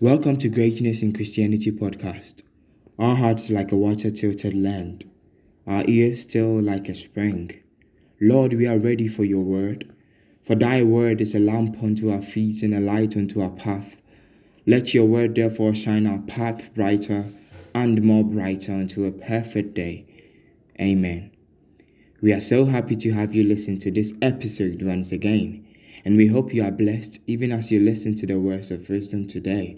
Welcome to Greatness in Christianity podcast. Our hearts like a water tilted land, our ears still like a spring. Lord, we are ready for your word. For thy word is a lamp unto our feet and a light unto our path. Let your word therefore shine our path brighter and more brighter unto a perfect day. Amen. We are so happy to have you listen to this episode once again, and we hope you are blessed even as you listen to the words of wisdom today.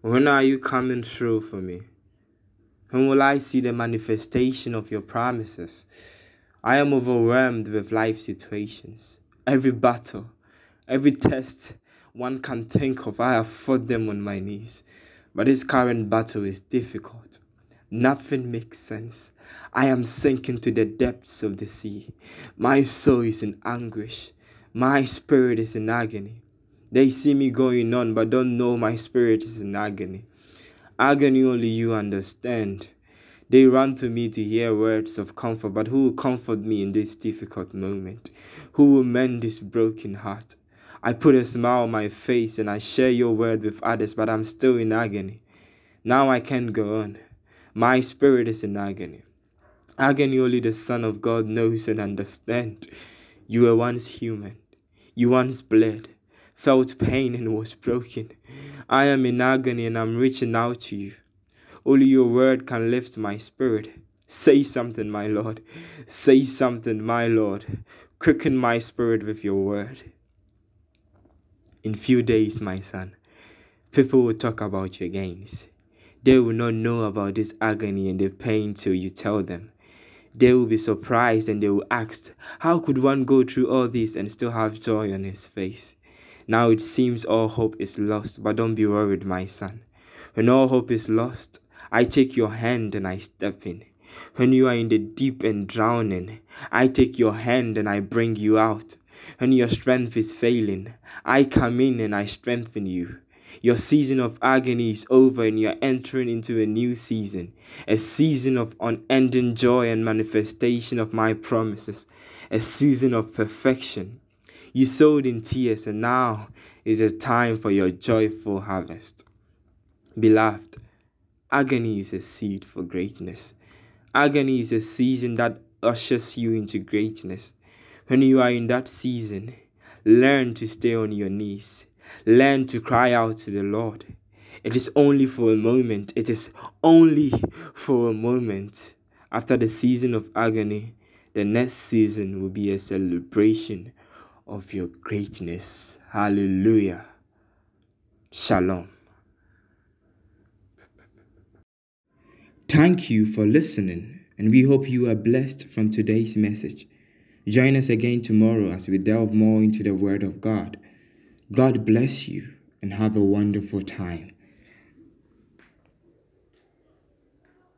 When are you coming through for me? When will I see the manifestation of your promises? I am overwhelmed with life situations. Every battle, every test one can think of, I have fought them on my knees. But this current battle is difficult. Nothing makes sense. I am sinking to the depths of the sea. My soul is in anguish. My spirit is in agony. They see me going on, but don't know my spirit is in agony. Agony only you understand. They run to me to hear words of comfort, but who will comfort me in this difficult moment? Who will mend this broken heart? I put a smile on my face and I share your word with others, but I'm still in agony. Now I can't go on. My spirit is in agony. Agony only the Son of God knows and understands. You were once human. You once bled felt pain and was broken. I am in agony and I'm reaching out to you. Only your word can lift my spirit. Say something, my Lord. Say something, my Lord. Quicken my spirit with your word. In few days, my son, people will talk about your gains. They will not know about this agony and the pain till you tell them. They will be surprised and they will ask, How could one go through all this and still have joy on his face? Now it seems all hope is lost, but don't be worried, my son. When all hope is lost, I take your hand and I step in. When you are in the deep and drowning, I take your hand and I bring you out. When your strength is failing, I come in and I strengthen you. Your season of agony is over and you're entering into a new season, a season of unending joy and manifestation of my promises, a season of perfection. You sowed in tears, and now is a time for your joyful harvest. Beloved, agony is a seed for greatness. Agony is a season that ushers you into greatness. When you are in that season, learn to stay on your knees. Learn to cry out to the Lord. It is only for a moment. It is only for a moment. After the season of agony, the next season will be a celebration of your greatness. Hallelujah. Shalom. Thank you for listening, and we hope you are blessed from today's message. Join us again tomorrow as we delve more into the Word of God. God bless you and have a wonderful time.